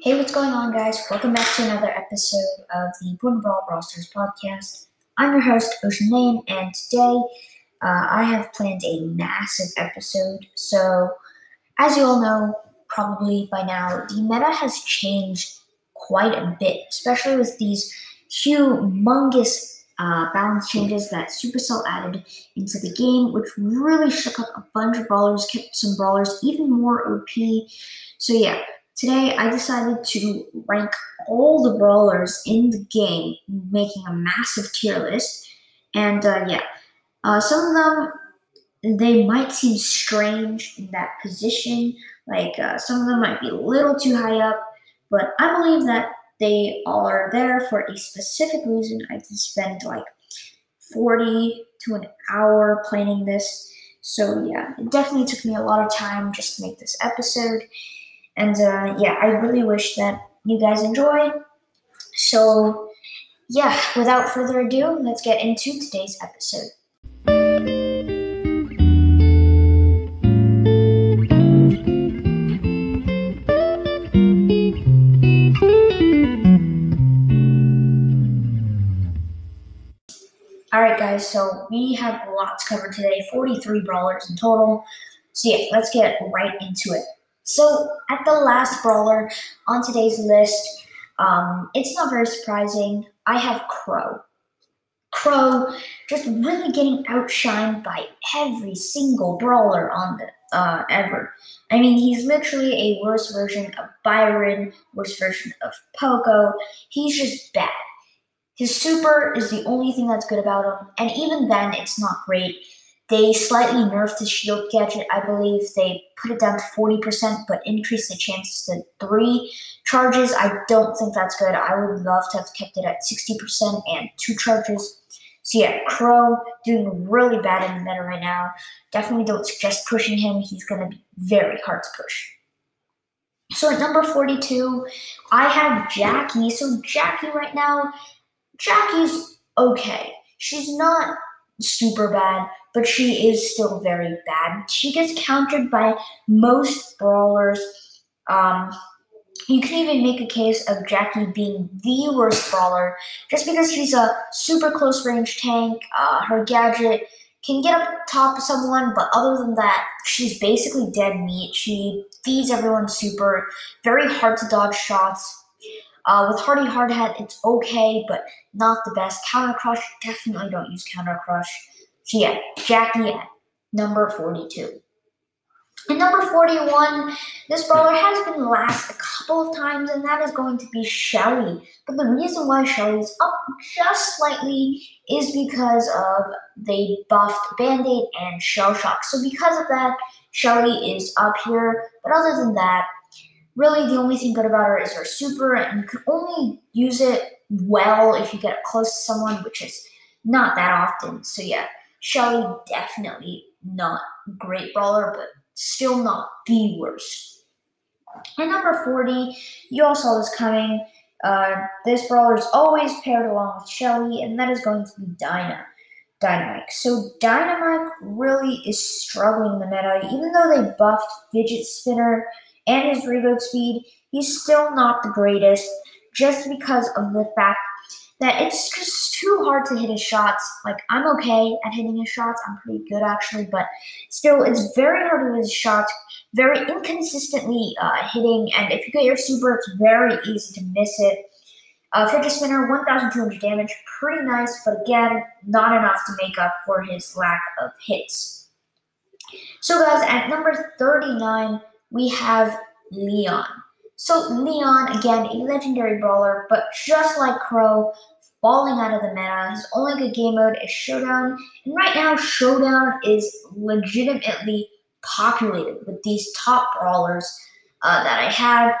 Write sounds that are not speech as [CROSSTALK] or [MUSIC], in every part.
Hey, what's going on, guys? Welcome back to another episode of the Boom Brawl Stars podcast. I'm your host, Ocean Lane, and today uh, I have planned a massive episode. So, as you all know, probably by now, the meta has changed quite a bit, especially with these humongous uh, balance changes that Supercell added into the game, which really shook up a bunch of brawlers, kept some brawlers even more OP. So, yeah. Today, I decided to rank all the brawlers in the game, making a massive tier list. And uh, yeah, uh, some of them, they might seem strange in that position. Like uh, some of them might be a little too high up, but I believe that they all are there for a specific reason. I did spend like 40 to an hour planning this. So yeah, it definitely took me a lot of time just to make this episode. And uh, yeah, I really wish that you guys enjoy. So yeah, without further ado, let's get into today's episode. Alright, guys, so we have a lot to cover today 43 brawlers in total. So, yeah, let's get right into it. So, at the last brawler on today's list, um, it's not very surprising. I have Crow. Crow just really getting outshined by every single brawler on the uh, ever. I mean, he's literally a worse version of Byron, worse version of Poco. He's just bad. His super is the only thing that's good about him, and even then, it's not great. They slightly nerfed the shield gadget. I believe they put it down to 40%, but increased the chances to three charges. I don't think that's good. I would love to have kept it at 60% and two charges. So yeah, Crow doing really bad in the meta right now. Definitely don't suggest pushing him. He's going to be very hard to push. So at number 42, I have Jackie. So Jackie right now, Jackie's okay. She's not super bad, but she is still very bad. She gets countered by most brawlers. Um, you can even make a case of Jackie being the worst brawler just because she's a super close range tank. Uh, her gadget can get up top of someone, but other than that, she's basically dead meat. She feeds everyone super, very hard to dodge shots. Uh, with Hardy Hardhat, it's okay, but not the best. Counter Crush, definitely don't use Counter Crush. Yeah, Jackie at number 42. And number 41, this brawler has been last a couple of times, and that is going to be Shelly. But the reason why Shelly is up just slightly is because of they buffed Band-Aid and Shell Shock. So because of that, Shelly is up here. But other than that, really the only thing good about her is her super, and you can only use it well if you get close to someone, which is not that often. So yeah, Shelly definitely not great brawler, but still not the worst. And number 40, you all saw this coming. Uh, this brawler is always paired along with Shelly, and that is going to be Dyna. Dynamike. So Dynamike really is struggling in the meta. Even though they buffed Fidget Spinner and his reload speed, he's still not the greatest just because of the fact that it's just too hard to hit his shots. Like I'm okay at hitting his shots. I'm pretty good actually, but still, it's very hard to hit his shots. Very inconsistently uh, hitting, and if you get your super, it's very easy to miss it. Uh, Fidget Spinner, 1,200 damage, pretty nice, but again, not enough to make up for his lack of hits. So, guys, at number 39, we have Leon. So Leon, again, a legendary brawler, but just like Crow, falling out of the meta. His only good game mode is Showdown, and right now Showdown is legitimately populated with these top brawlers uh, that I have.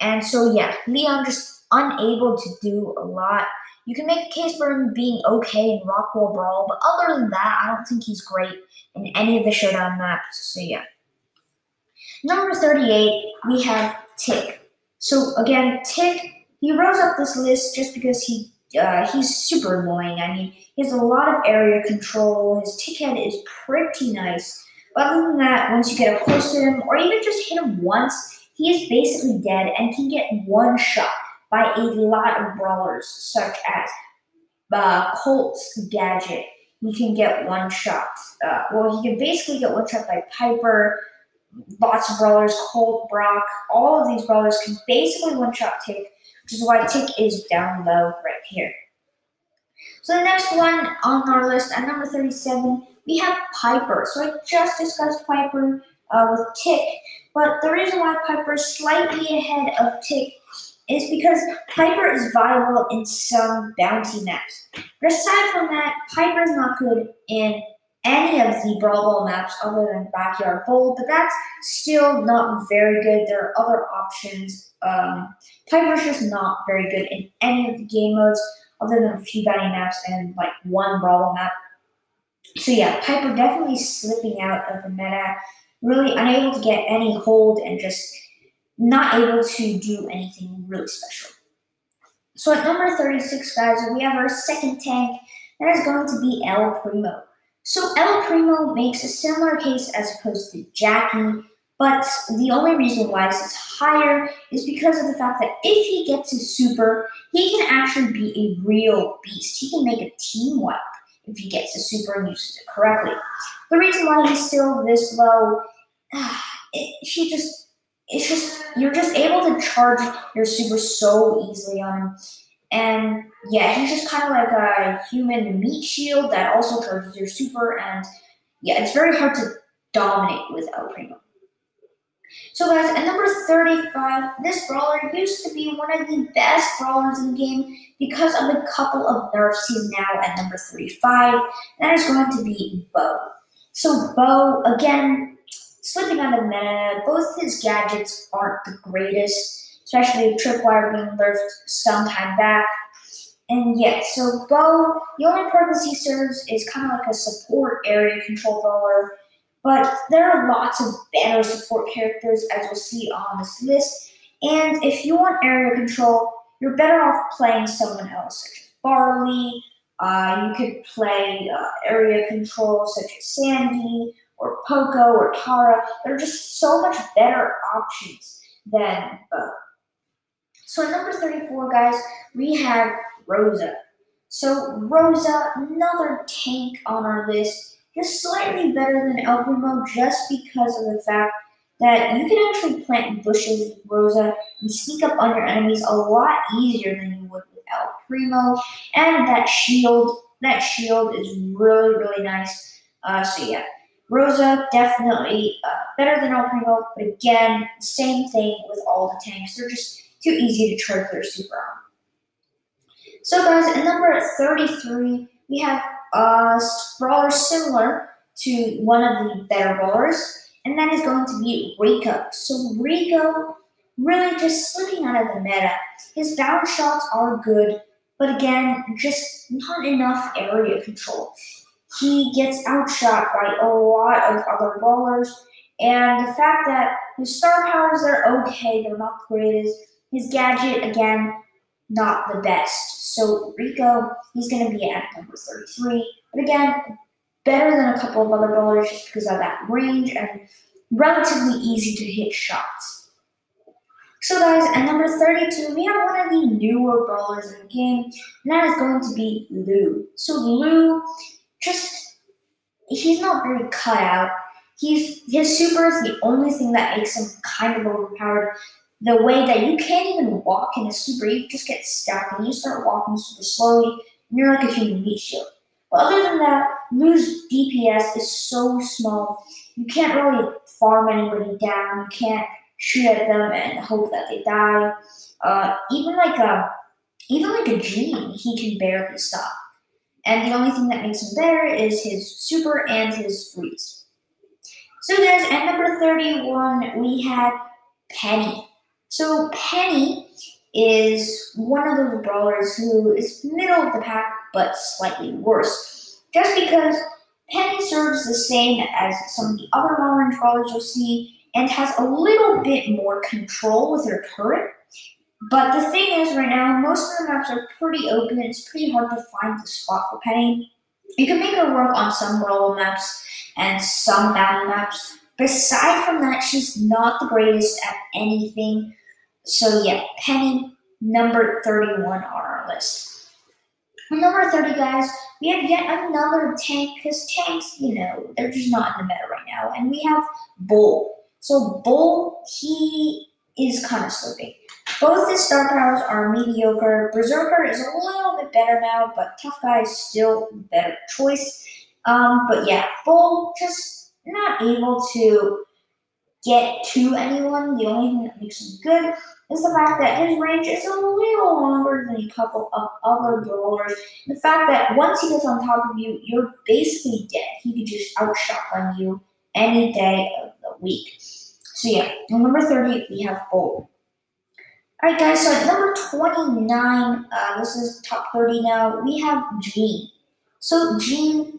And so yeah, Leon just unable to do a lot. You can make a case for him being okay in Rockwall Brawl, but other than that, I don't think he's great in any of the Showdown maps. So yeah. Number 38, we have Tick. So again, Tick, he rose up this list just because he uh, he's super annoying. I mean, he has a lot of area control. His tick head is pretty nice. But other than that, once you get up close to him, or even just hit him once, he is basically dead and can get one shot by a lot of brawlers, such as uh, Colt's Gadget. He can get one shot. Uh, well, he can basically get one shot by Piper, lots of brawlers, Colt, Brock. All of these brawlers can basically one shot Tick, which is why Tick is down low right here. So the next one on our list at number 37, we have Piper. So I just discussed Piper uh, with Tick, but the reason why Piper is slightly ahead of Tick is because Piper is viable in some bounty maps. But aside from that, Piper is not good in any of the Brawl Ball maps other than Backyard Bowl, but that's still not very good. There are other options. Um, Piper's just not very good in any of the game modes other than a few bounty maps and like one Brawl map. So yeah, Piper definitely slipping out of the meta, really unable to get any hold and just not able to do anything really special. So at number 36, guys, we have our second tank. That is going to be El Primo. So El Primo makes a similar case as opposed to Jackie, but the only reason why this is higher is because of the fact that if he gets his super, he can actually be a real beast. He can make a team wipe if he gets his super and uses it correctly. The reason why he's still this low, [SIGHS] it, he just it's just you're just able to charge your super so easily on him. And yeah, he's just kind of like a human meat shield that also charges your super. And yeah, it's very hard to dominate with El Primo. So guys, at number 35, this brawler used to be one of the best brawlers in the game because of a couple of nerfs. He's now at number 35, and that is going to be Bo. So Bo, again, slipping out of meta. Both his gadgets aren't the greatest, especially Tripwire being nerfed some time back. And yet, so Bo, the only purpose he serves is kind of like a support area control brawler. But there are lots of better support characters, as you'll see on this list. And if you want area control, you're better off playing someone else, such as Barley. Uh, you could play uh, area control, such as Sandy, or Poco or Tara. They're just so much better options than Bo. So at number 34, guys, we have Rosa. So Rosa, another tank on our list, just slightly better than El Primo just because of the fact that you can actually plant bushes with Rosa and sneak up on your enemies a lot easier than you would with El Primo. And that shield, that shield is really, really nice. Uh, so yeah, Rosa, definitely uh, better than El Primo, but again, same thing with all the tanks. They're just too easy to trade their super on. So guys, at number 33, we have a brawler similar to one of the better brawlers, and that is going to be Rico. So Rico really just slipping out of the meta. His down shots are good, but again, just not enough area control he gets outshot by a lot of other brawlers. And the fact that his star powers are okay, they're not the greatest. His gadget, again, not the best. So Rico, he's going to be at number 33. But again, better than a couple of other bowlers just because of that range and relatively easy to hit shots. So guys, at number 32, we have one of the newer bowlers in the game, and that is going to be Lou. So Lou, just he's not very cut out. He's his super is the only thing that makes him kind of overpowered. The way that you can't even walk in a super, you just get stuck and you start walking super slowly, and you're like a human meat shield. But other than that, Lou's DPS is so small. You can't really farm anybody down. You can't shoot at them and hope that they die. Uh, even like a even like a Gene, he can barely stop and the only thing that makes him better is his super and his freeze. So guys, at number 31, we have Penny. So Penny is one of those brawlers who is middle of the pack, but slightly worse. Just because Penny serves the same as some of the other orange brawlers you'll see, and has a little bit more control with her turret. But the thing is, right now, most of the maps are pretty open and it's pretty hard to find the spot for Penny. You can make her work on some roll maps and some battle maps, but aside from that, she's not the greatest at anything. So yeah, Penny, number 31 on our list. Number 30, guys, we have yet another tank, because tanks, you know, they're just not in the meta right now. And we have Bull. So Bull, he is kind of slipping. Both his star powers are mediocre. Berserker is a little bit better now, but Tough Guy is still better choice. Um, but yeah, Bull just not able to get to anyone. The only thing that makes him good is the fact that his range is a little longer than a couple of other brawlers. The fact that once he gets on top of you, you're basically dead. He could just outshotgun you any day of the week. So yeah, number 30, we have Bull. Alright guys, so at number 29, uh, this is top 30 now, we have Gene. So Gene,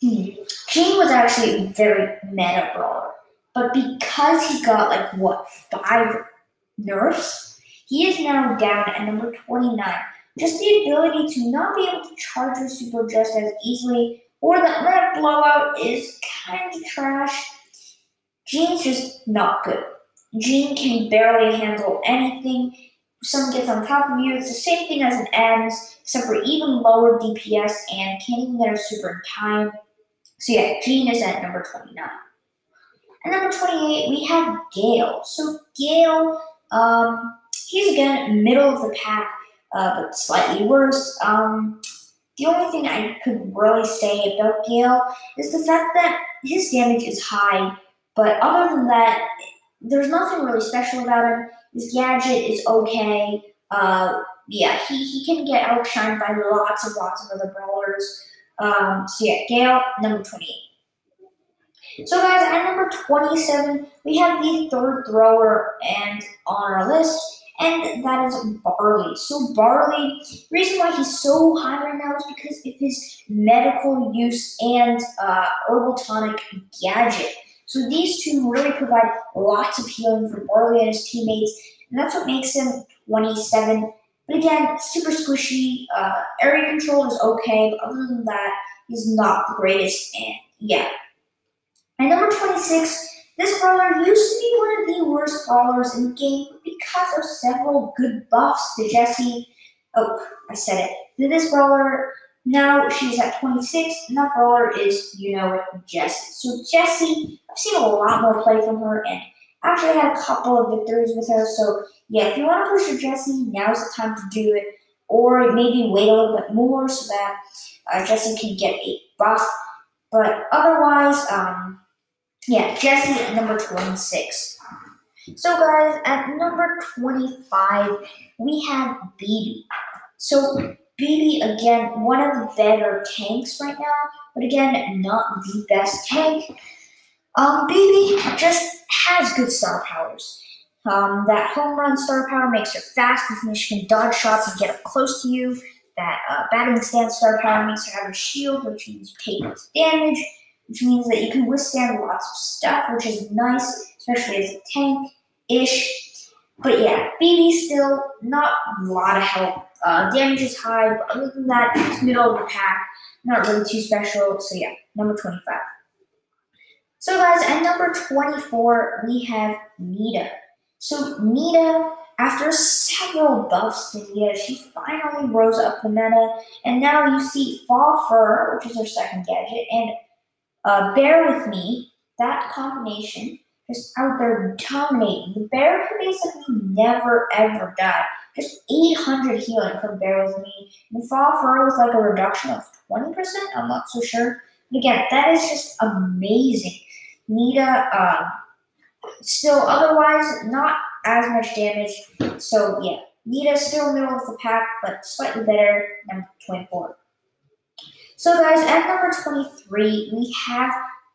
hmm, Gene was actually a very meta brawler. But because he got like what, five nerfs, he is now down at number 29. Just the ability to not be able to charge your super just as easily, or that red blowout is kind of trash. Gene's just not good. Gene can barely handle anything. Someone gets on top of you, it's the same thing as an Adams, except for even lower DPS and can't even get a super in time. So yeah, Gene is at number 29. At number 28, we have Gale. So Gale um, he's again middle of the pack, uh, but slightly worse. Um, the only thing I could really say about Gale is the fact that his damage is high, but other than that, there's nothing really special about him. His gadget is okay. Uh, yeah, he, he can get outshined by lots and lots of other brawlers. Um, so yeah, Gale, number 28. So guys, at number 27, we have the third thrower and on our list, and that is Barley. So Barley, the reason why he's so high right now is because of his medical use and uh, herbal tonic gadget. So these two really provide lots of healing for Barley and his teammates, and that's what makes him 27. But again, super squishy. Uh, area control is okay, but other than that, he's not the greatest. And yeah, and number 26, this brawler used to be one of the worst brawlers in the game because of several good buffs to Jessie. Oh, I said it. To this brawler, now she's at 26, and that brawler is, you know it, Jessie. So Jessie, I've seen a lot more play from her, and actually had a couple of victories with her. So yeah, if you want to push your Jessie, now's the time to do it. Or maybe wait a little bit more so that uh, Jessie can get a buff. But otherwise, um, yeah, Jessie at number 26. So, guys, at number 25, we have Bibi. So, Bibi, again, one of the better tanks right now, but again, not the best tank. Um, Bibi just has good star powers. Um, that home run star power makes her fast, means she can dodge shots and get up close to you. That uh, batting stance star power makes her have a shield, which means you take less damage which means that you can withstand lots of stuff, which is nice, especially as a tank-ish. But yeah, Bibi still not a lot of help. Uh, damage is high, but other than that, it's middle of the pack. Not really too special. So yeah, number 25. So guys, at number 24, we have Nita. So Nita, after several buffs to Nita, she finally rose up the meta, and now you see Faux Fur, which is her second gadget, and uh, bear with me, that combination is out there dominating. The bear can basically never ever die. Just 800 healing from Bear With Me. And Faux Fur with like a reduction of 20%, I'm not so sure. But again, that is just amazing. Nita, uh, still otherwise not as much damage. So yeah, Nita still middle of the pack, but slightly better than 24. So, guys, at number 23, we have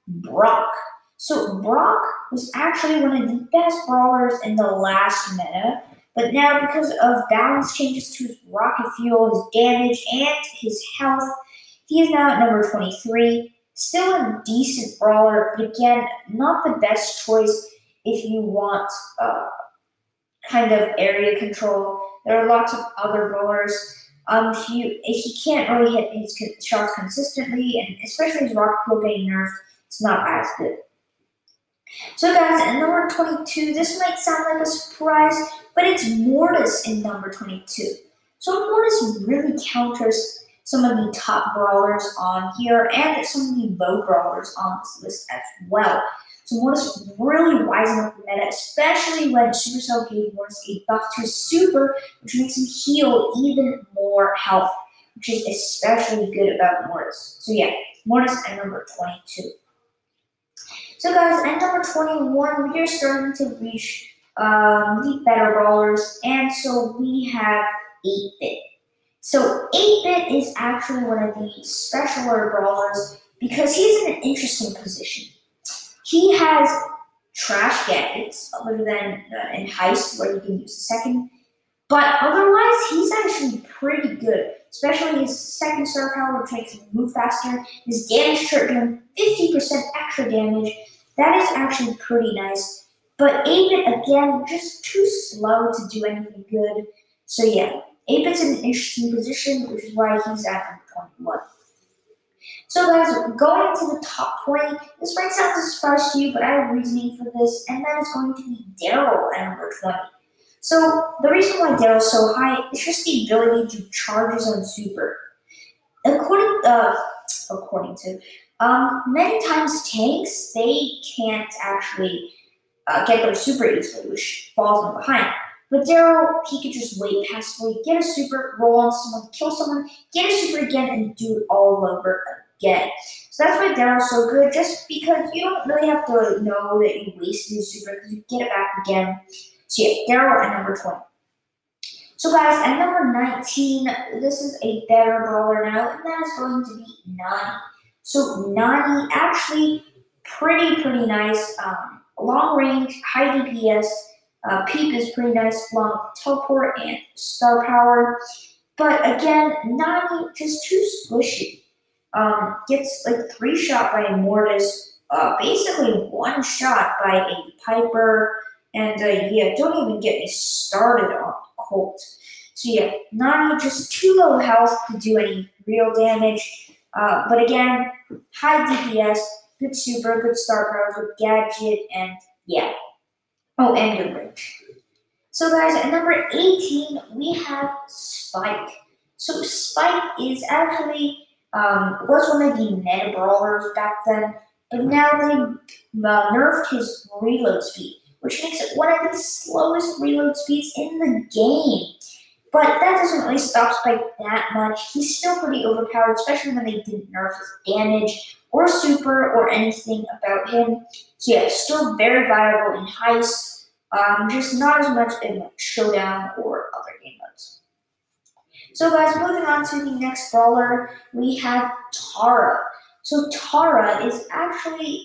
Brock. So, Brock was actually one of the best brawlers in the last meta, but now because of balance changes to his rocket fuel, his damage, and his health, he is now at number 23. Still a decent brawler, but again, not the best choice if you want uh, kind of area control. There are lots of other brawlers um, if he can't really hit his shots consistently, and especially his rock fuel getting nerfed, it's not as good. So guys, at number 22, this might sound like a surprise, but it's Mortis in number 22. So Mortis really counters some of the top brawlers on here and some of the low brawlers on this list as well. Mortis really rising up the meta, especially when Supercell gave Mortis a buff to his super, which makes him heal even more health, which is especially good about Mortis. So yeah, Mortis at number 22. So guys, at number 21, we are starting to reach um, the better brawlers, and so we have 8-Bit. So 8-Bit is actually one of the specialer brawlers because he's in an interesting position. He has trash gadgets other than uh, in Heist where you can use the second, but otherwise he's actually pretty good. Especially his second star power, which makes him move faster. His damage chart doing 50% extra damage. That is actually pretty nice. But 8-Bit, again, just too slow to do anything good. So yeah, 8-Bit's in an interesting position, which is why he's at number 21. So guys, going to the top 20, this might sound a to you, but I have reasoning for this, and that is going to be Daryl at number 20. So the reason why Daryl's so high is just the ability to charge his own super. According uh, according to um, many times tanks they can't actually uh, get their super easily, which falls them behind. But Daryl, he could just wait passively, get a super, roll on someone, kill someone, get a super again, and do it all over again. So that's why Daryl's so good, just because you don't really have to know that you wasted your super because you get it back again. So yeah, Daryl at number 20. So guys, at number 19, this is a better brawler now, and that is going to be Nani. So Nani actually pretty, pretty nice. Um, long range, high DPS. Uh, Peep is pretty nice, long teleport and star power. But again, Nani just too squishy. Um, gets like three shot by a Mortis, uh, basically one shot by a Piper, and uh, yeah, don't even get me started on Colt. So yeah, Nani just too low health to do any real damage. Uh, but again, high DPS, good super, good star power, good gadget, and yeah. Oh, and good range. So guys, at number 18, we have Spike. So Spike is actually um, was one of the meta brawlers back then, but now they uh, nerfed his reload speed which makes it one of the slowest reload speeds in the game. But that doesn't really stop Spike that much. He's still pretty overpowered, especially when they didn't nerf his damage or super or anything about him. So yeah, still very viable in heist, um, just not as much in like showdown or other game modes. So guys, moving on to the next brawler, we have Tara. So Tara is actually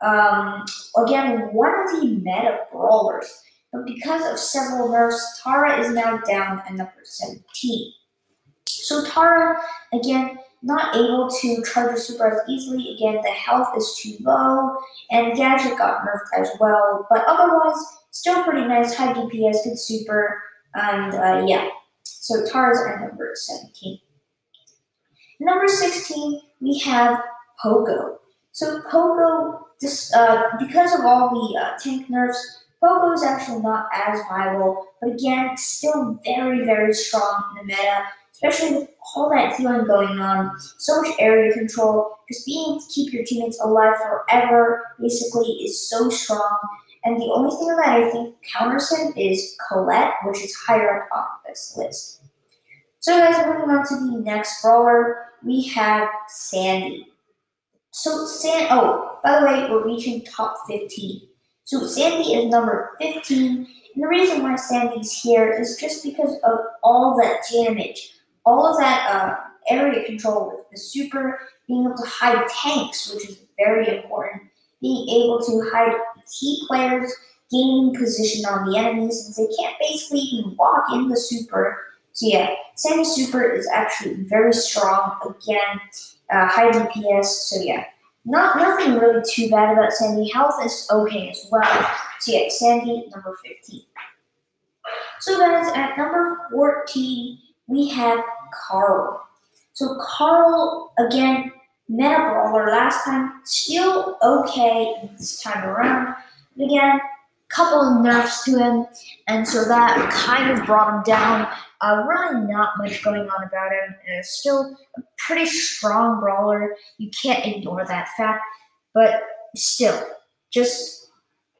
um, again, one of the meta brawlers, but because of several nerfs, Tara is now down at number 17. So Tara, again, not able to charge her super as easily. Again, the health is too low, and Gadget got nerfed as well. But otherwise, still pretty nice, high DPS, good super, and uh, yeah. So Tara's at number 17. Number 16, we have Poco. So Poco this, uh, because of all the uh, tank nerfs, Poco is actually not as viable, but again, still very, very strong in the meta, especially with all that healing going on, so much area control, just being able to keep your teammates alive forever basically is so strong. And the only thing that I think counters is Colette, which is higher up on this list. So guys, moving on to the next brawler, we have Sandy. So San oh, by the way, we're reaching top 15. So Sandy is number 15. And the reason why Sandy's here is just because of all that damage, all of that uh, area control with the super, being able to hide tanks, which is very important, being able to hide key players, gaining position on the enemies, since they can't basically even walk in the super. So yeah, Sandy Super is actually very strong. Again, uh, high DPS. So yeah, not nothing really too bad about Sandy. Health is okay as well. So yeah, Sandy number 15. So guys, at number 14, we have Carl. So Carl, again, Meta Brawler last time, still okay this time around. But again, couple of nerfs to him, and so that kind of brought him down. Uh, really not much going on about him. Uh, still a pretty strong brawler. You can't ignore that fact, but still, just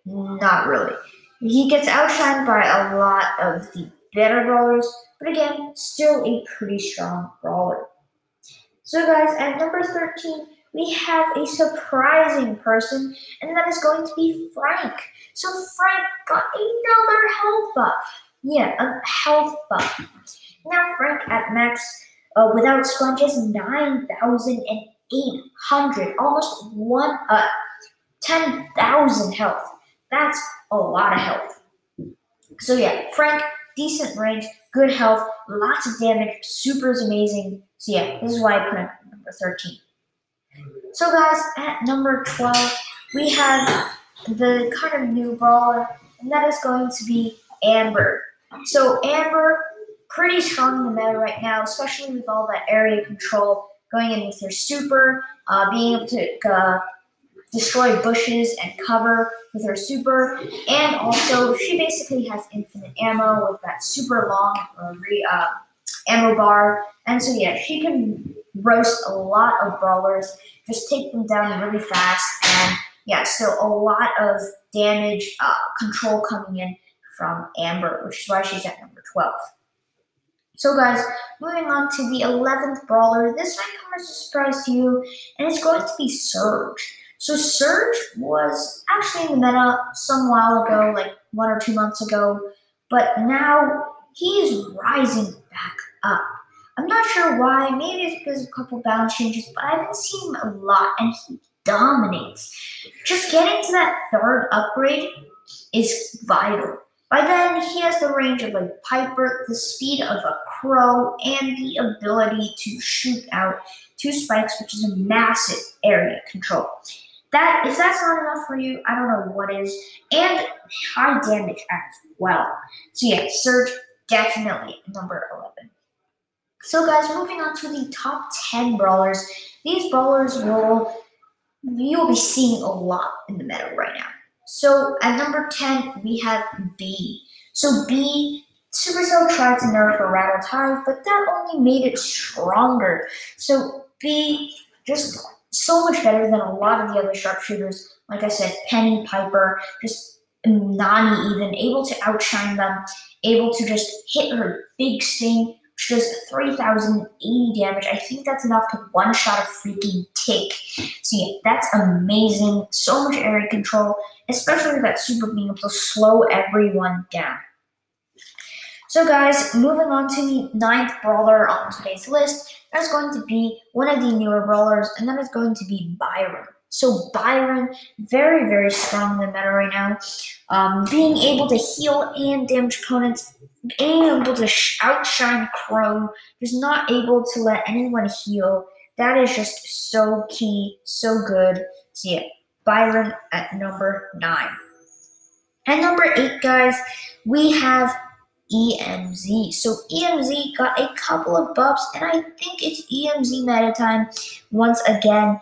not really. He gets outshined by a lot of the better brawlers, but again, still a pretty strong brawler. So, guys, at number 13, we have a surprising person, and that is going to be Frank. So Frank got another health buff. Yeah, a health buff. Now Frank at max uh, without sponges, 9,800. Almost one, uh, 10,000 health. That's a lot of health. So yeah, Frank, decent range, good health, lots of damage, super is amazing. So yeah, this is why I put him number 13. So guys, at number 12, we have the kind of new brawler, and that is going to be Amber. So Amber, pretty strong in the meta right now, especially with all that area control going in with her super, uh, being able to uh, destroy bushes and cover with her super, and also she basically has infinite ammo with that super long uh, uh, ammo bar, and so yeah, she can roast a lot of brawlers just take them down really fast. And yeah, so a lot of damage uh, control coming in from Amber, which is why she's at number 12. So, guys, moving on to the 11th brawler. This might come as a surprise to you, and it's going to be Surge. So, Surge was actually in the meta some while ago, like one or two months ago, but now he is rising back up. I'm not sure why. Maybe it's because of a couple balance changes, but I've been seeing him a lot, and he dominates. Just getting to that third upgrade is vital. By then, he has the range of a Piper, the speed of a Crow, and the ability to shoot out two spikes, which is a massive area control. That if that's not enough for you, I don't know what is. And high damage as well. So yeah, Surge definitely number 11. So, guys, moving on to the top 10 brawlers. These brawlers will you'll be seeing a lot in the meta right now. So, at number 10, we have Bea. So, Bea, Supercell tried to nerf a Rattled Hive, but that only made it stronger. So, Bea just so much better than a lot of the other sharpshooters. Like I said, Penny, Piper, just Nani even, able to outshine them, able to just hit her big sting she does 3,080 damage. I think that's enough to one shot a freaking tick. So yeah, that's amazing. So much area control, especially that super being able to slow everyone down. So guys, moving on to the ninth brawler on today's list, that's going to be one of the newer brawlers, and that is going to be Byron. So Byron, very, very strong in the meta right now. Um, being able to heal and damage opponents, being able to outshine Crow, just not able to let anyone heal. That is just so key, so good. So yeah, Byron at number nine. At number eight, guys, we have EMZ. So EMZ got a couple of buffs, and I think it's EMZ meta time once again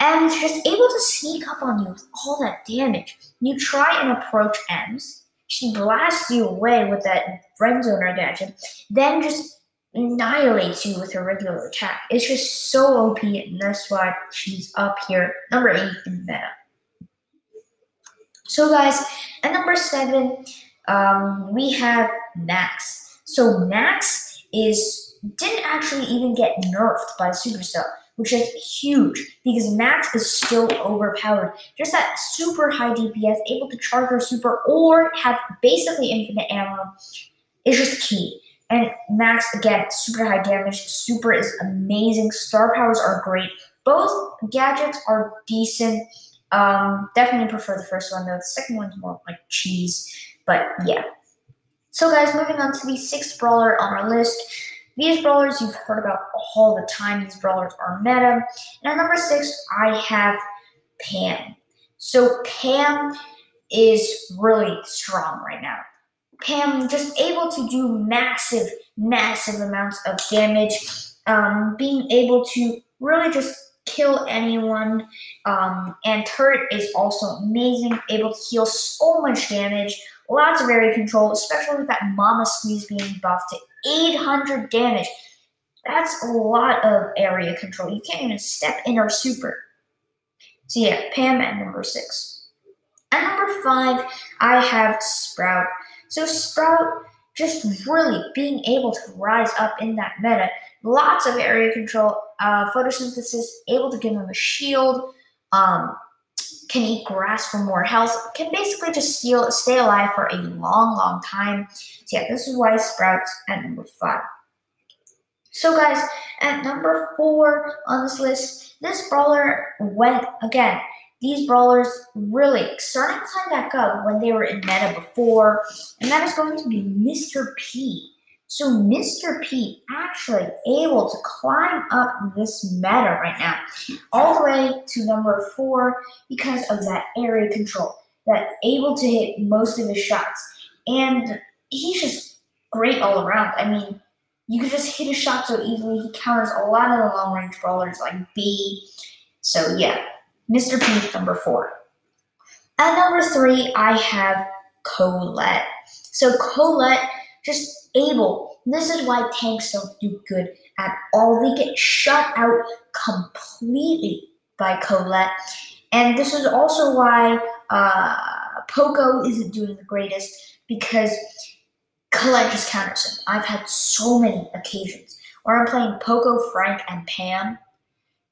and just able to sneak up on you with all that damage. You try and approach EMZ. She blasts you away with that Friendzoner gadget, then just annihilates you with her regular attack. It's just so OP, and that's why she's up here, number eight in meta. So, guys, at number seven, um, we have Max. So, Max is didn't actually even get nerfed by Supercell which is huge because Max is still overpowered. Just that super high DPS, able to charge her super or have basically infinite ammo is just key. And Max, again, super high damage. Super is amazing. Star powers are great. Both gadgets are decent. Um, definitely prefer the first one though. The second one's more like cheese. But yeah. So guys, moving on to the sixth brawler on our list. These brawlers you've heard about all the time. These brawlers are meta. And at number six, I have Pam. So Pam is really strong right now. Pam just able to do massive, massive amounts of damage. Um, being able to really just kill anyone. Um, and Turret is also amazing, able to heal so much damage. Lots of area control, especially with that Mama Squeeze being buffed to 800 damage. That's a lot of area control. You can't even step in our super. So yeah, Pam at number six. At number five, I have Sprout. So Sprout just really being able to rise up in that meta. Lots of area control, uh, photosynthesis, able to give him a shield, um, can eat grass for more health, can basically just steal, stay alive for a long, long time. So yeah, this is why Sprout's at number five. So guys, at number four on this list, this brawler went again. These brawlers really starting to climb back up when they were in meta before, and that is going to be Mr. P. So Mr. P actually able to climb up this meta right now, all the way to number four because of that area control, that able to hit most of his shots, and he's just great all around. I mean, you could just hit a shot so easily. He counters a lot of the long range brawlers like Bea. So yeah, Mr. P number four. At number three, I have Colette. So Colette just able. This is why tanks don't do good at all. They get shut out completely by Colette. And this is also why uh, Poco isn't doing the greatest because Colette just counters him. I've had so many occasions where I'm playing Poco, Frank, and Pam,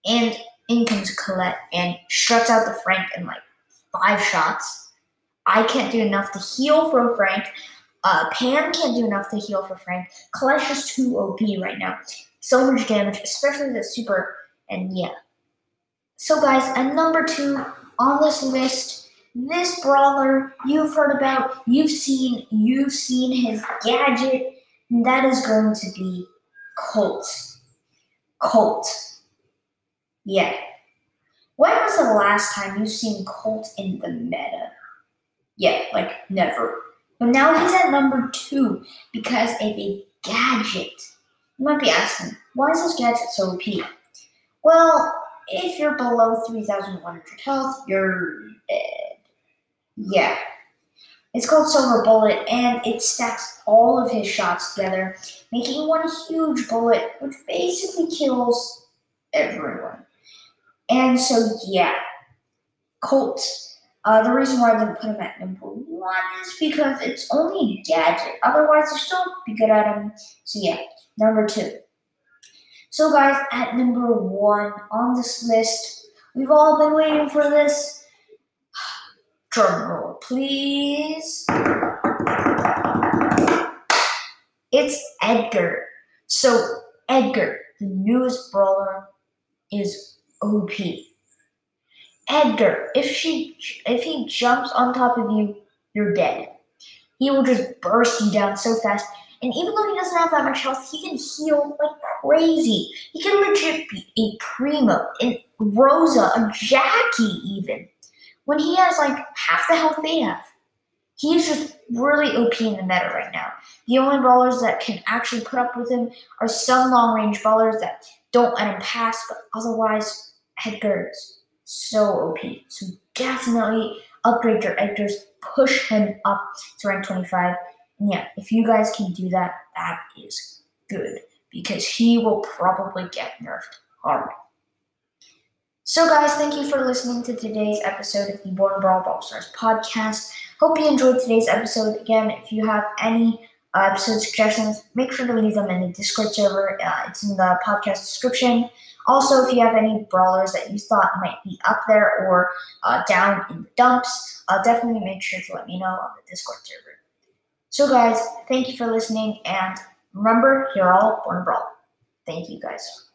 and in comes Colette and shuts out the Frank in like five shots. I can't do enough to heal for Frank. Uh, Pam can't do enough to heal for Frank. Colette's just too OP right now. So much damage, especially the super, and yeah. So guys, at number two on this list this brawler you've heard about, you've seen, you've seen his gadget, and that is going to be Colt. Colt. Yeah. When was the last time you've seen Colt in the meta? Yeah, like never. But now he's at number two because of a gadget. You might be asking, why is this gadget so OP? Well, if you're below 3,100 health, you're dead. Yeah. It's called Silver Bullet, and it stacks all of his shots together, making one huge bullet, which basically kills everyone. And so, yeah, Colt. Uh, the reason why I didn't put him at number one is because it's only a gadget. Otherwise, you still be good at him. So, yeah, number two. So, guys, at number one on this list, we've all been waiting for this [SIGHS] Drum roll, please. It's Edgar. So, Edgar, the newest brawler, is OP. Edgar, if she if he jumps on top of you, you're dead. He will just burst you down so fast. And even though he doesn't have that much health, he can heal like crazy. He can legit be a Primo, and Rosa, a Jackie even when he has like half the health they have. He's just really OP in the meta right now. The only brawlers that can actually put up with him are some long range brawlers that don't let him pass, but otherwise, Edgar is so OP. So definitely upgrade your Edgars, push him up to rank 25. And yeah, if you guys can do that, that is good because he will probably get nerfed hard. So, guys, thank you for listening to today's episode of the Born Brawl Ball Stars podcast. Hope you enjoyed today's episode. Again, if you have any uh, episode suggestions, make sure to leave them in the Discord server. Uh, it's in the podcast description. Also, if you have any brawlers that you thought might be up there or uh, down in the dumps, uh, definitely make sure to let me know on the Discord server. So, guys, thank you for listening, and remember, you're all born brawl. Thank you, guys.